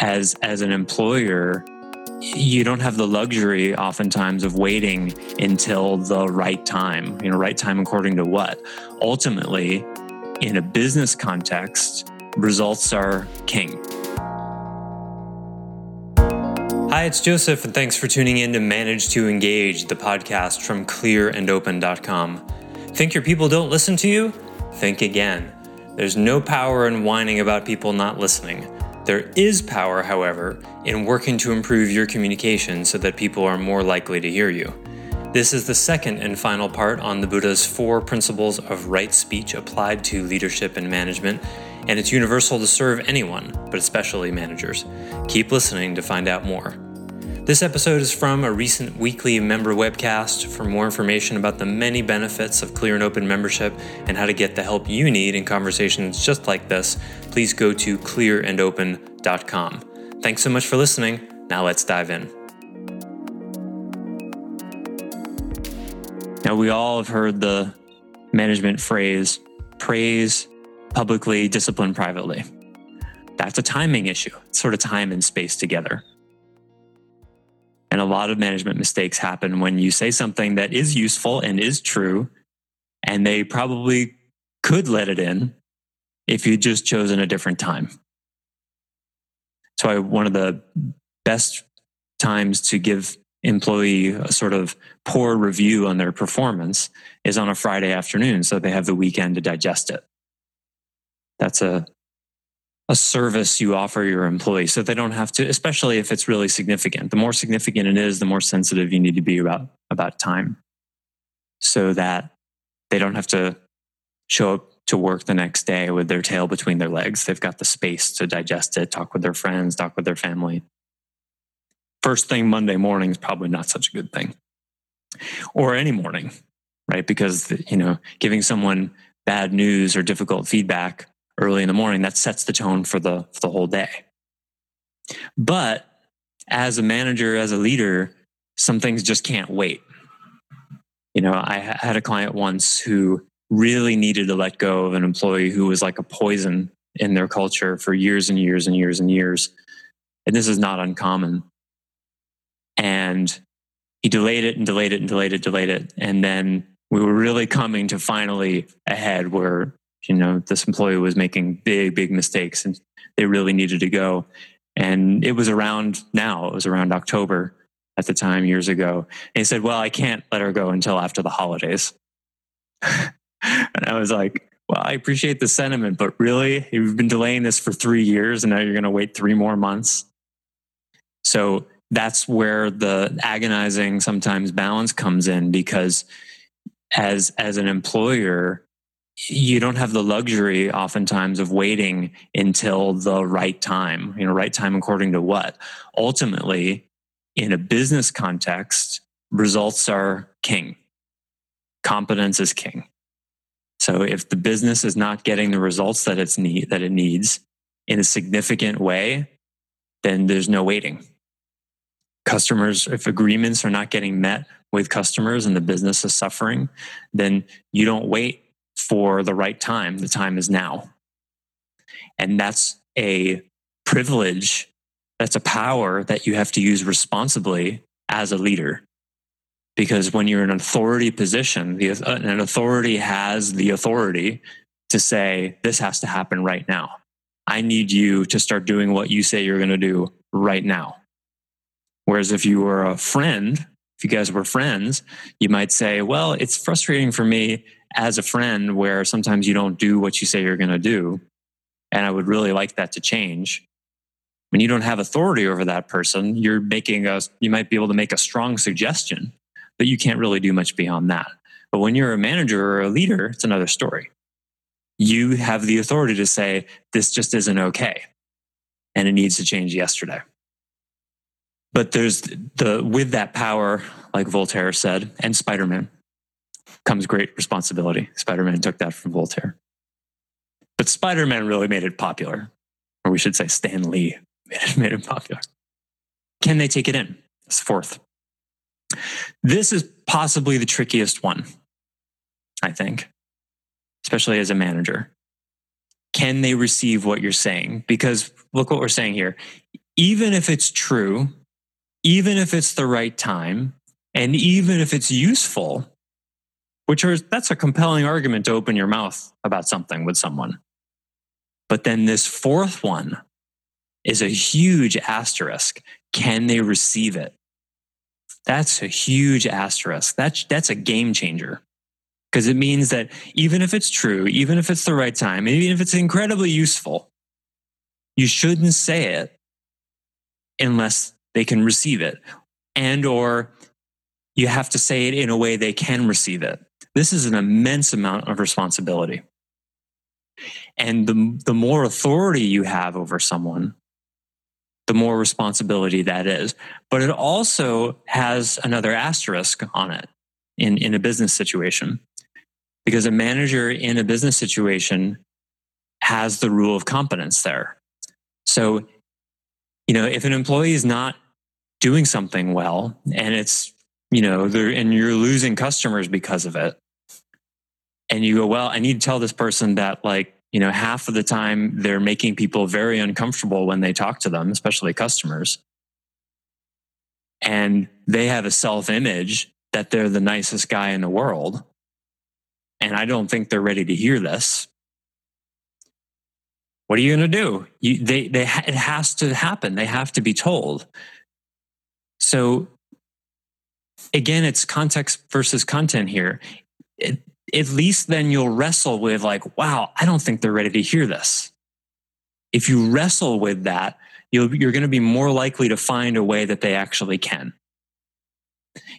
as as an employer you don't have the luxury oftentimes of waiting until the right time you know right time according to what ultimately in a business context results are king Hi, it's Joseph, and thanks for tuning in to Manage to Engage, the podcast from clearandopen.com. Think your people don't listen to you? Think again. There's no power in whining about people not listening. There is power, however, in working to improve your communication so that people are more likely to hear you. This is the second and final part on the Buddha's four principles of right speech applied to leadership and management, and it's universal to serve anyone, but especially managers. Keep listening to find out more. This episode is from a recent weekly member webcast. For more information about the many benefits of Clear and Open membership and how to get the help you need in conversations just like this, please go to clearandopen.com. Thanks so much for listening. Now let's dive in. Now, we all have heard the management phrase praise publicly, discipline privately. That's a timing issue. It's sort of time and space together. And a lot of management mistakes happen when you say something that is useful and is true, and they probably could let it in if you just chosen a different time. So, I, one of the best times to give employee a sort of poor review on their performance is on a Friday afternoon, so they have the weekend to digest it. That's a a service you offer your employees so they don't have to especially if it's really significant. The more significant it is the more sensitive you need to be about about time. So that they don't have to show up to work the next day with their tail between their legs. They've got the space to digest it talk with their friends talk with their family. First thing monday morning is probably not such a good thing. Or any morning right? Because you know giving someone bad news or difficult feedback early in the morning, that sets the tone for the, for the whole day. But as a manager, as a leader, some things just can't wait. You know, I had a client once who really needed to let go of an employee who was like a poison in their culture for years and years and years and years. And this is not uncommon. And he delayed it and delayed it and delayed it, delayed it. And then we were really coming to finally a head where you know this employee was making big big mistakes and they really needed to go. And it was around now it was around october at the time years ago. And he said well i can't let her go until after the holidays. And i was like well i appreciate the sentiment but really you've been delaying this for three years and now you're going to wait three more months. So that's where the agonizing sometimes balance comes in because as as an employer you don't have the luxury oftentimes of waiting until the right time you know right time according to what. Ultimately in a business context results are king. Competence is king. So if the business is not getting the results that it's need that it needs in a significant way then there's no waiting. Customers if agreements are not getting met with customers and the business is suffering then you don't wait for the right time. The time is now. And that's a privilege, that's a power that you have to use responsibly as a leader. Because when you're in an authority position, the, an authority has the authority to say, this has to happen right now. I need you to start doing what you say you're going to do right now. Whereas if you were a friend, if you guys were friends, you might say, well, it's frustrating for me as a friend where sometimes you don't do what you say you're going to do. And I would really like that to change. When you don't have authority over that person, you're making a, you might be able to make a strong suggestion, but you can't really do much beyond that. But when you're a manager or a leader, it's another story. You have the authority to say, this just isn't okay. and it needs to change yesterday. But there's the, with that power, like Voltaire said, and Spider Man comes great responsibility. Spider Man took that from Voltaire. But Spider Man really made it popular, or we should say Stan Lee made it, made it popular. Can they take it in? It's fourth. This is possibly the trickiest one, I think, especially as a manager. Can they receive what you're saying? Because look what we're saying here. Even if it's true, even if it's the right time, and even if it's useful, which are that's a compelling argument to open your mouth about something with someone. But then this fourth one is a huge asterisk. Can they receive it? That's a huge asterisk. That's that's a game changer. Because it means that even if it's true, even if it's the right time, even if it's incredibly useful, you shouldn't say it unless they can receive it and or you have to say it in a way they can receive it. This is an immense amount of responsibility. And the, the more authority you have over someone the more responsibility that is. But it also has another asterisk on it in, in a business situation. Because a manager in a business situation has the rule of competence there. So you know, if an employee is not doing something well and it's, you know, and you're losing customers because of it, and you go, well, I need to tell this person that like, you know, half of the time they're making people very uncomfortable when they talk to them, especially customers. And they have a self image that they're the nicest guy in the world. And I don't think they're ready to hear this what are you going to do? You, they, they, it has to happen. They have to be told. So again, it's context versus content here. It, at least then you'll wrestle with like, wow, I don't think they're ready to hear this. If you wrestle with that, you you're going to be more likely to find a way that they actually can.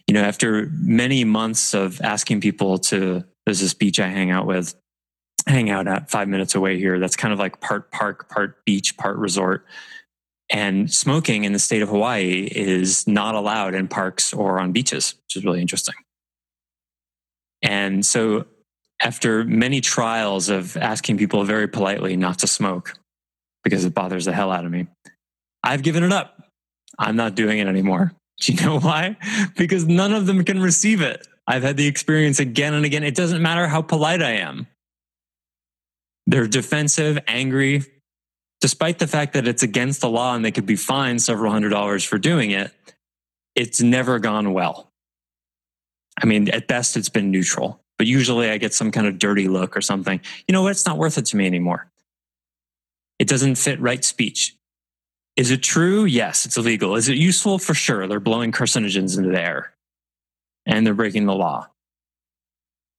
You know, after many months of asking people to, there's this beach I hang out with hang out at five minutes away here. That's kind of like part park, part beach, part resort. And smoking in the state of Hawaii is not allowed in parks or on beaches, which is really interesting. And so, after many trials of asking people very politely not to smoke because it bothers the hell out of me, I've given it up. I'm not doing it anymore. Do you know why? Because none of them can receive it. I've had the experience again and again. It doesn't matter how polite I am. They're defensive, angry, despite the fact that it's against the law and they could be fined several hundred dollars for doing it. It's never gone well. I mean, at best, it's been neutral, but usually I get some kind of dirty look or something. You know what? It's not worth it to me anymore. It doesn't fit right speech. Is it true? Yes, it's illegal. Is it useful? For sure. They're blowing carcinogens into the air and they're breaking the law.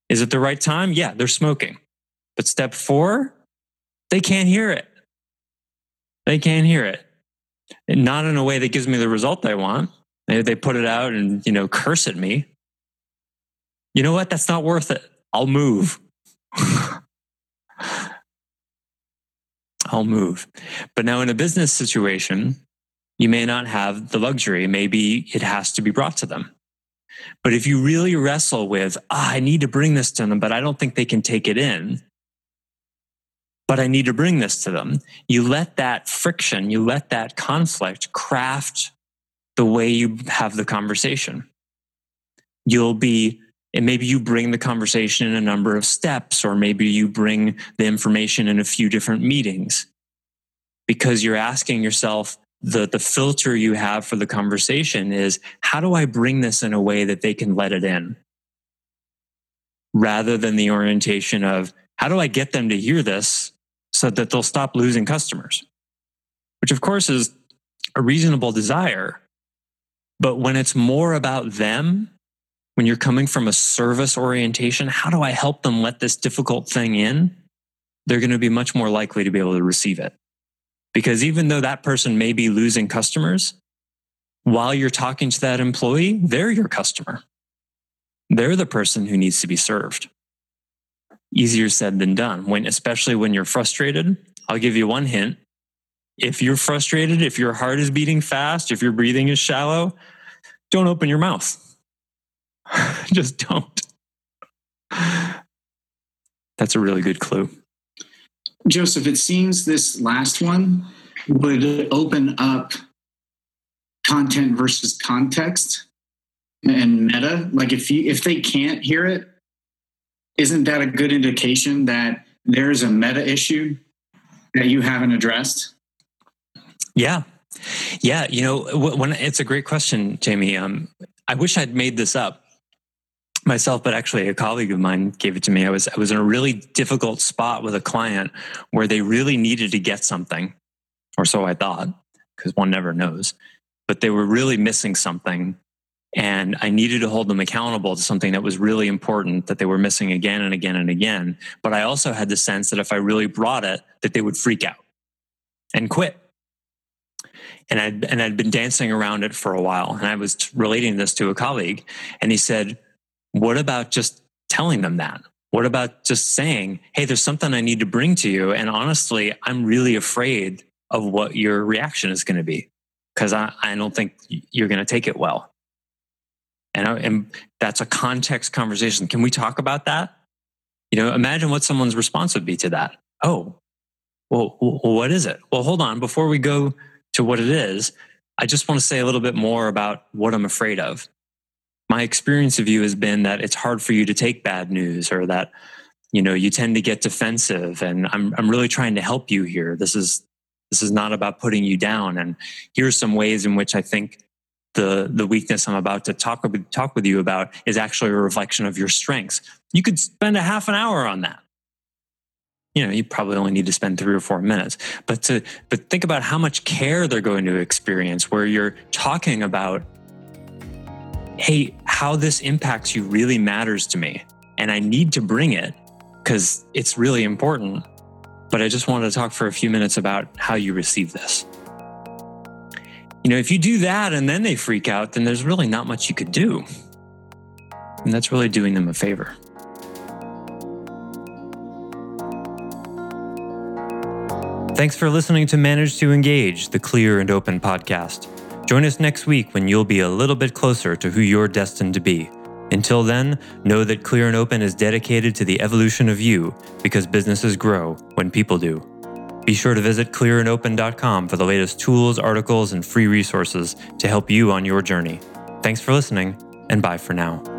Is it the right time? Yeah, they're smoking. But step four, they can't hear it. They can't hear it. And not in a way that gives me the result I want. They, they put it out and, you know, curse at me. You know what? That's not worth it. I'll move. I'll move. But now in a business situation, you may not have the luxury. Maybe it has to be brought to them. But if you really wrestle with, ah, I need to bring this to them, but I don't think they can take it in, but I need to bring this to them. You let that friction, you let that conflict craft the way you have the conversation. You'll be, and maybe you bring the conversation in a number of steps, or maybe you bring the information in a few different meetings because you're asking yourself, the, the filter you have for the conversation is how do I bring this in a way that they can let it in? Rather than the orientation of how do I get them to hear this so that they'll stop losing customers, which of course is a reasonable desire. But when it's more about them, when you're coming from a service orientation, how do I help them let this difficult thing in? They're going to be much more likely to be able to receive it. Because even though that person may be losing customers, while you're talking to that employee, they're your customer. They're the person who needs to be served easier said than done when especially when you're frustrated i'll give you one hint If you're frustrated, if your heart is beating fast, if your breathing is shallow, don't open your mouth. Just don't. That's a really good clue. Joseph, it seems this last one would open up content versus context and meta. Like if you if they can't hear it, isn't that a good indication that there's a meta issue that you haven't addressed? Yeah. Yeah, you know, when it's a great question, Jamie. Um, I wish I'd made this up myself, but actually a colleague of mine gave it to me. I was I was in a really difficult spot with a client where they really needed to get something, or so I thought, because one never knows. But they were really missing something, and I needed to hold them accountable to something that was really important that they were missing again and again and again. But I also had the sense that if I really brought it, that they would freak out and quit. And I'd, and I'd been dancing around it for a while. And I was relating this to a colleague. And he said, What about just telling them that? What about just saying, Hey, there's something I need to bring to you. And honestly, I'm really afraid of what your reaction is going to be because I, I don't think you're going to take it well. And, I, and that's a context conversation. Can we talk about that? You know, imagine what someone's response would be to that. Oh, well, what is it? Well, hold on. Before we go to what it is, I just want to say a little bit more about what I'm afraid of. My experience of you has been that it's hard for you to take bad news or that you know you tend to get defensive and I'm I'm really trying to help you here. This is this is not about putting you down and here's some ways in which I think the the weakness I'm about to talk talk with you about is actually a reflection of your strengths. You could spend a half an hour on that. You know, you probably only need to spend three or four minutes, but to but think about how much care they're going to experience where you're talking about, hey, how this impacts you really matters to me, and I need to bring it because it's really important. But I just wanted to talk for a few minutes about how you receive this you know, if you do that and then they freak out, then there's really not much you could do. And that's really doing them a favor. Thanks for listening to Manage to Engage, the clear and open podcast. Join us next week when you'll be a little bit closer to who you're destined to be. Until then, know that Clear and Open is dedicated to the evolution of you because businesses grow when people do. Be sure to visit clearandopen.com for the latest tools, articles, and free resources to help you on your journey. Thanks for listening, and bye for now.